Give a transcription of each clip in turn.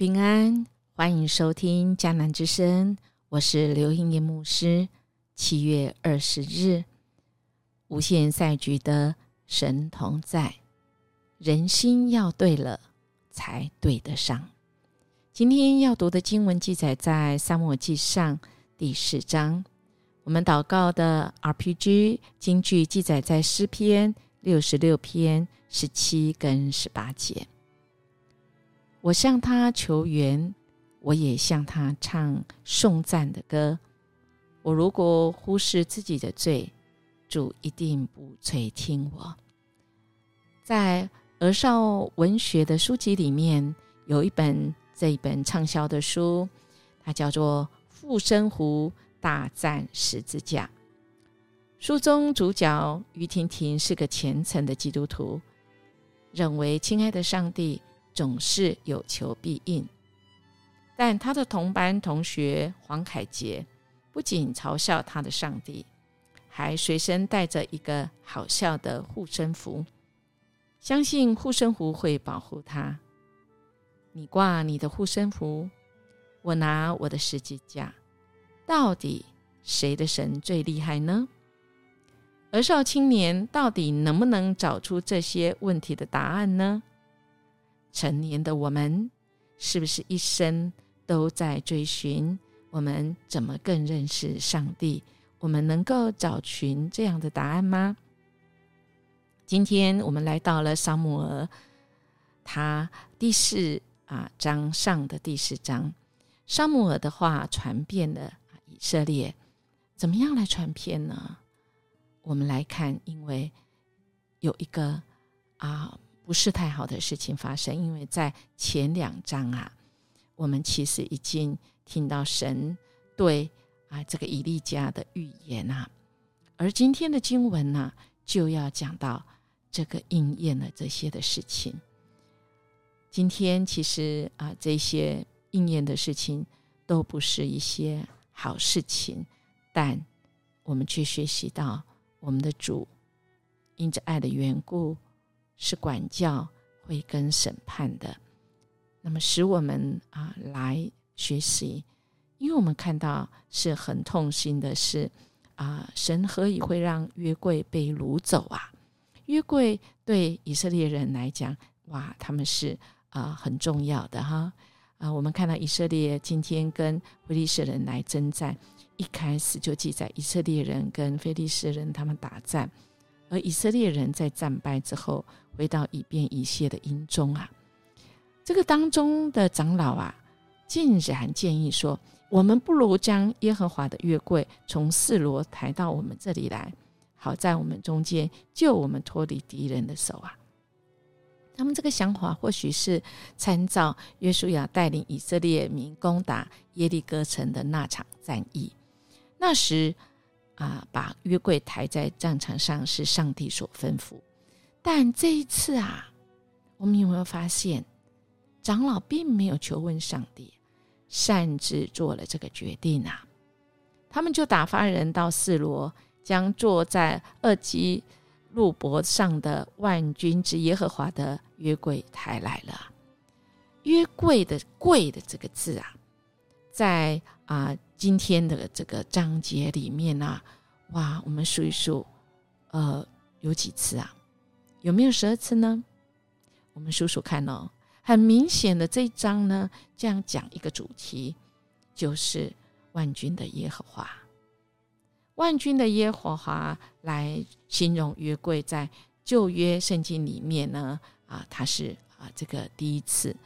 平安，欢迎收听迦南之声，我是刘英叶牧师。七月二十日，无限赛局的神同在，人心要对了，才对得上。今天要读的经文记载在《撒母记上》第四章。我们祷告的 RPG 经句记载在诗篇六十六篇十七跟十八节。我向他求援，我也向他唱颂赞的歌。我如果忽视自己的罪，主一定不垂听我。在俄少文学的书籍里面，有一本这一本畅销的书，它叫做《富生湖大战十字架》。书中主角于婷婷是个虔诚的基督徒，认为亲爱的上帝。总是有求必应，但他的同班同学黄凯杰不仅嘲笑他的上帝，还随身带着一个好笑的护身符，相信护身符会保护他。你挂你的护身符，我拿我的十字架，到底谁的神最厉害呢？儿少青年到底能不能找出这些问题的答案呢？成年的我们，是不是一生都在追寻我们怎么更认识上帝？我们能够找寻这样的答案吗？今天我们来到了沙姆尔，他第四啊章上的第四章，沙姆尔的话传遍了以色列，怎么样来传遍呢？我们来看，因为有一个啊。不是太好的事情发生，因为在前两章啊，我们其实已经听到神对啊这个以利家的预言啊，而今天的经文呢，就要讲到这个应验了这些的事情。今天其实啊，这些应验的事情都不是一些好事情，但我们却学习到我们的主因着爱的缘故。是管教会跟审判的，那么使我们啊来学习，因为我们看到是很痛心的是啊，神何以会让约柜被掳走啊？约柜对以色列人来讲，哇，他们是啊很重要的哈啊！我们看到以色列今天跟非利士人来征战，一开始就记载以色列人跟菲利士人他们打战。而以色列人在战败之后，回到以便以谢的营中啊，这个当中的长老啊，竟然建议说：“我们不如将耶和华的月柜从四罗抬到我们这里来，好在我们中间救我们脱离敌人的手啊。”他们这个想法或许是参照约书亚带领以色列民攻打耶利哥城的那场战役，那时。啊，把约柜抬在战场上是上帝所吩咐，但这一次啊，我们有没有发现，长老并没有求问上帝，擅自做了这个决定啊？他们就打发人到四罗，将坐在二基路伯上的万军之耶和华的约柜抬来了。约柜的“柜”的这个字啊，在啊。今天的这个章节里面啊，哇，我们数一数，呃，有几次啊？有没有十二次呢？我们数数看哦。很明显的，这一章呢，这样讲一个主题，就是万军的耶和华。万军的耶和华来形容约柜，在旧约圣经里面呢，啊，它是啊，这个第一次。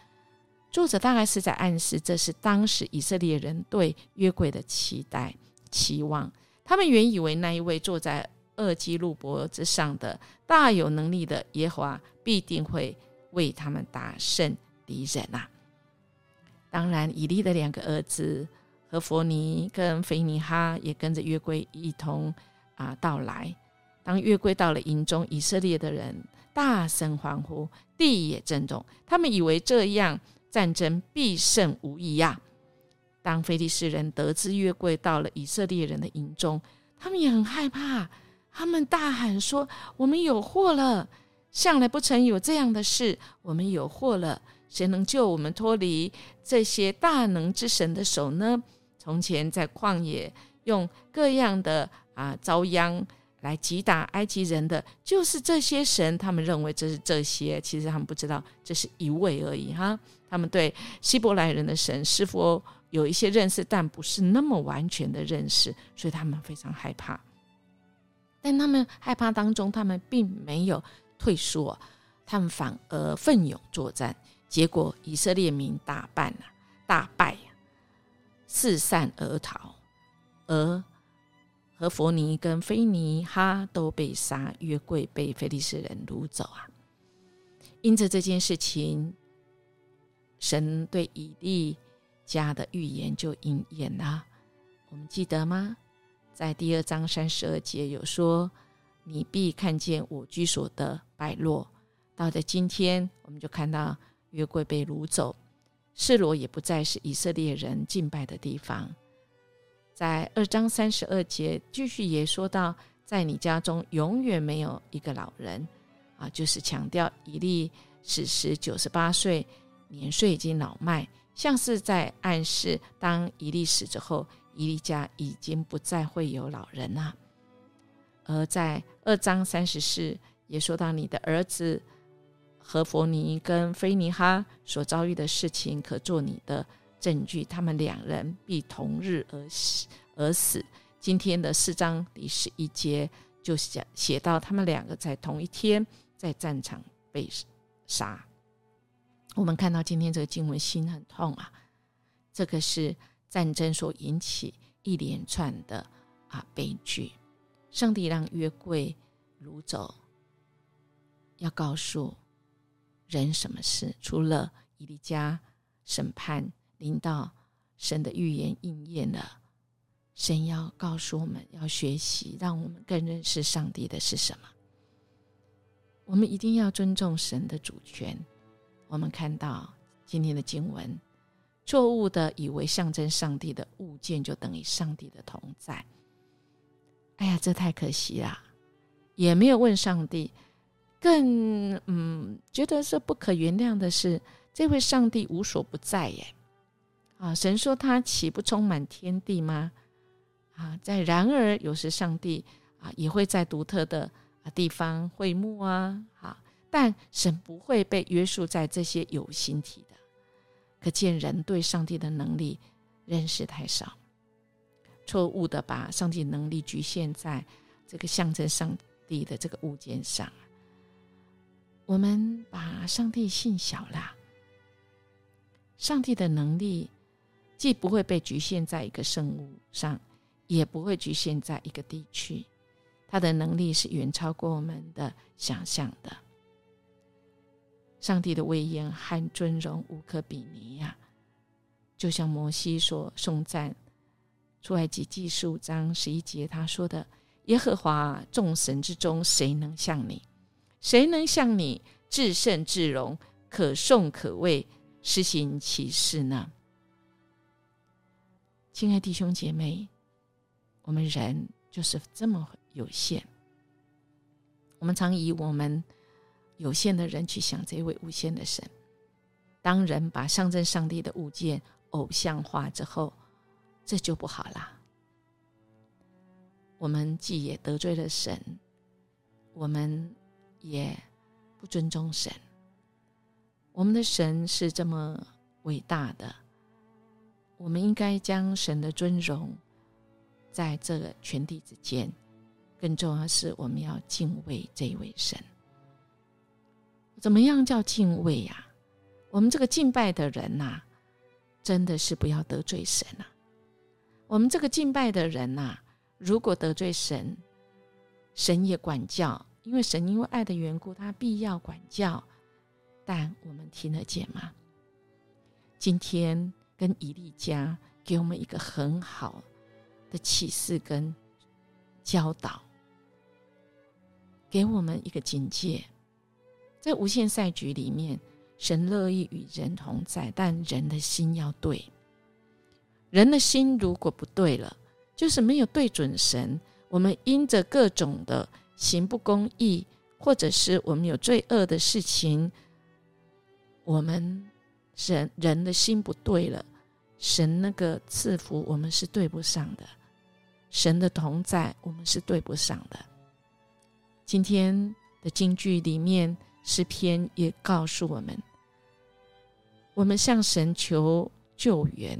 作者大概是在暗示，这是当时以色列人对约柜的期待、期望。他们原以为那一位坐在二基路伯之上的大有能力的耶和华必定会为他们打胜敌人啊！当然，以利的两个儿子和佛尼跟菲尼哈也跟着约柜一同啊到来。当约柜到了营中，以色列的人大声欢呼，地也震动。他们以为这样。战争必胜无疑呀！当菲利士人得知约柜到了以色列人的营中，他们也很害怕。他们大喊说：“我们有祸了！向来不曾有这样的事，我们有祸了！谁能救我们脱离这些大能之神的手呢？从前在旷野用各样的啊遭殃来击打埃及人的，就是这些神。他们认为这是这些，其实他们不知道这是一位而已哈。他们对希伯来人的神是否有一些认识，但不是那么完全的认识，所以他们非常害怕。但他们害怕当中，他们并没有退缩，他们反而奋勇作战。结果以色列民大败了，大败四散而逃，而和佛尼跟菲尼哈都被杀，约柜被菲利士人掳走啊！因着这件事情，神对以利家的预言就应验了。我们记得吗？在第二章三十二节有说：“你必看见我居所的败落。”到了今天，我们就看到约柜被掳走，示罗也不再是以色列人敬拜的地方。在二章三十二节，继续也说到：“在你家中永远没有一个老人。”啊，就是强调以利此时九十八岁，年岁已经老迈，像是在暗示，当伊利死之后。伊利家已经不再会有老人了，而在二章三十四也说到你的儿子何佛尼跟菲尼哈所遭遇的事情，可做你的证据。他们两人必同日而死而死。今天的四章第十一节就写写到他们两个在同一天在战场被杀。我们看到今天这个经文，心很痛啊！这个是。战争所引起一连串的啊悲剧，上帝让约柜掳走，要告诉人什么事？除了以利家审判临到，神的预言应验了，神要告诉我们要学习，让我们更认识上帝的是什么。我们一定要尊重神的主权。我们看到今天的经文。错误的以为象征上帝的物件就等于上帝的同在，哎呀，这太可惜啦！也没有问上帝，更嗯，觉得是不可原谅的是，这位上帝无所不在耶！啊，神说他岂不充满天地吗？啊，在然而有时上帝啊也会在独特的啊地方会幕啊，好，但神不会被约束在这些有形体的。可见人对上帝的能力认识太少，错误的把上帝能力局限在这个象征上帝的这个物件上。我们把上帝信小了，上帝的能力既不会被局限在一个生物上，也不会局限在一个地区，他的能力是远超过我们的想象的。上帝的威严和尊荣无可比拟呀！就像摩西所颂赞出埃及记十五章十一节他说的：“耶和华众神之中，谁能像你？谁能像你至圣至荣，可颂可畏，施行其事呢？”亲爱弟兄姐妹，我们人就是这么有限，我们常以我们。有限的人去想这位无限的神，当人把象征上帝的物件偶像化之后，这就不好啦。我们既也得罪了神，我们也不尊重神。我们的神是这么伟大的，我们应该将神的尊荣在这个全地之间。更重要是，我们要敬畏这一位神。怎么样叫敬畏呀？我们这个敬拜的人呐，真的是不要得罪神啊！我们这个敬拜的人呐，如果得罪神，神也管教，因为神因为爱的缘故，他必要管教。但我们听得见吗？今天跟以利家给我们一个很好的启示跟教导，给我们一个警戒。在无限赛局里面，神乐意与人同在，但人的心要对。人的心如果不对了，就是没有对准神。我们因着各种的行不公义，或者是我们有罪恶的事情，我们人人的心不对了，神那个赐福我们是对不上的，神的同在我们是对不上的。今天的京剧里面诗篇也告诉我们，我们向神求救援，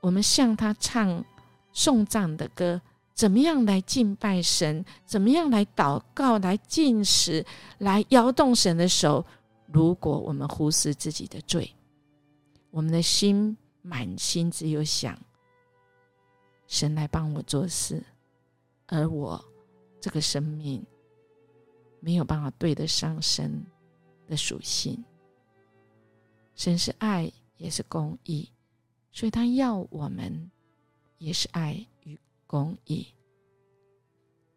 我们向他唱颂赞的歌。怎么样来敬拜神？怎么样来祷告、来进食、来摇动神的手？如果我们忽视自己的罪，我们的心满心只有想神来帮我做事，而我这个生命没有办法对得上神的属性。神是爱，也是公义，所以他要我们也是爱与。公义，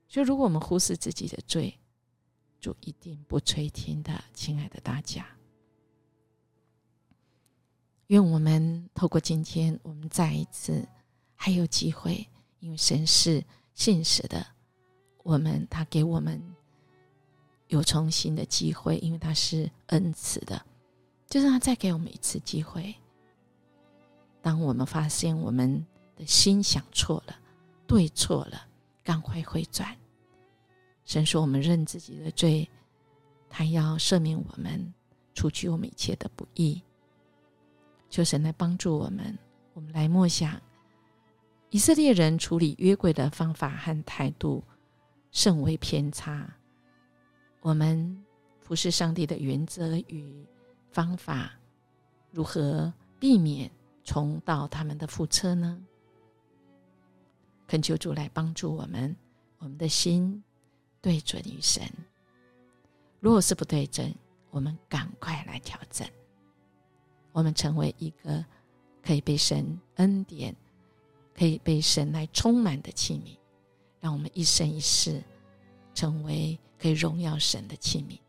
就如果我们忽视自己的罪，就一定不垂听的。亲爱的大家，愿我们透过今天，我们再一次还有机会，因为神是信实的，我们他给我们有重新的机会，因为他是恩慈的，就是他再给我们一次机会。当我们发现我们的心想错了。对错了，赶快回转。神说：“我们认自己的罪，他要赦免我们，除去我们一切的不义。求神来帮助我们。我们来默想以色列人处理约柜的方法和态度甚为偏差。我们服侍上帝的原则与方法，如何避免重蹈他们的覆辙呢？”恳求主来帮助我们，我们的心对准于神。如果是不对症，我们赶快来调整。我们成为一个可以被神恩典、可以被神来充满的器皿，让我们一生一世成为可以荣耀神的器皿。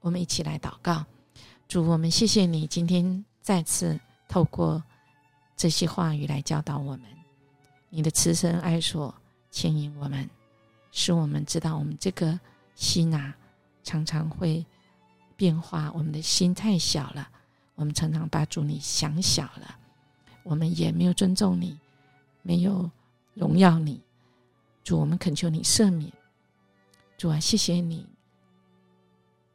我们一起来祷告，主，我们谢谢你今天再次透过这些话语来教导我们。你的慈神爱所牵引我们，使我们知道我们这个心呐，常常会变化。我们的心太小了，我们常常把主你想小了，我们也没有尊重你，没有荣耀你。主，我们恳求你赦免。主啊，谢谢你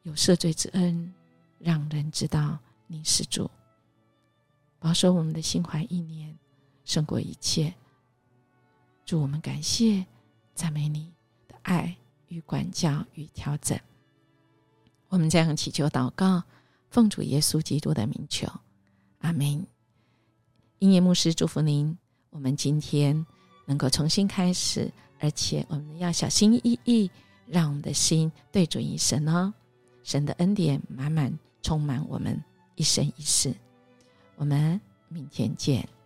有赦罪之恩，让人知道你是主，保守我们的心怀意念胜过一切。祝我们感谢、赞美你的爱与管教与调整。我们这样祈求祷告，奉主耶稣基督的名求，阿门。音乐牧师祝福您，我们今天能够重新开始，而且我们要小心翼翼，让我们的心对准于神哦。神的恩典满满充满我们一生一世。我们明天见。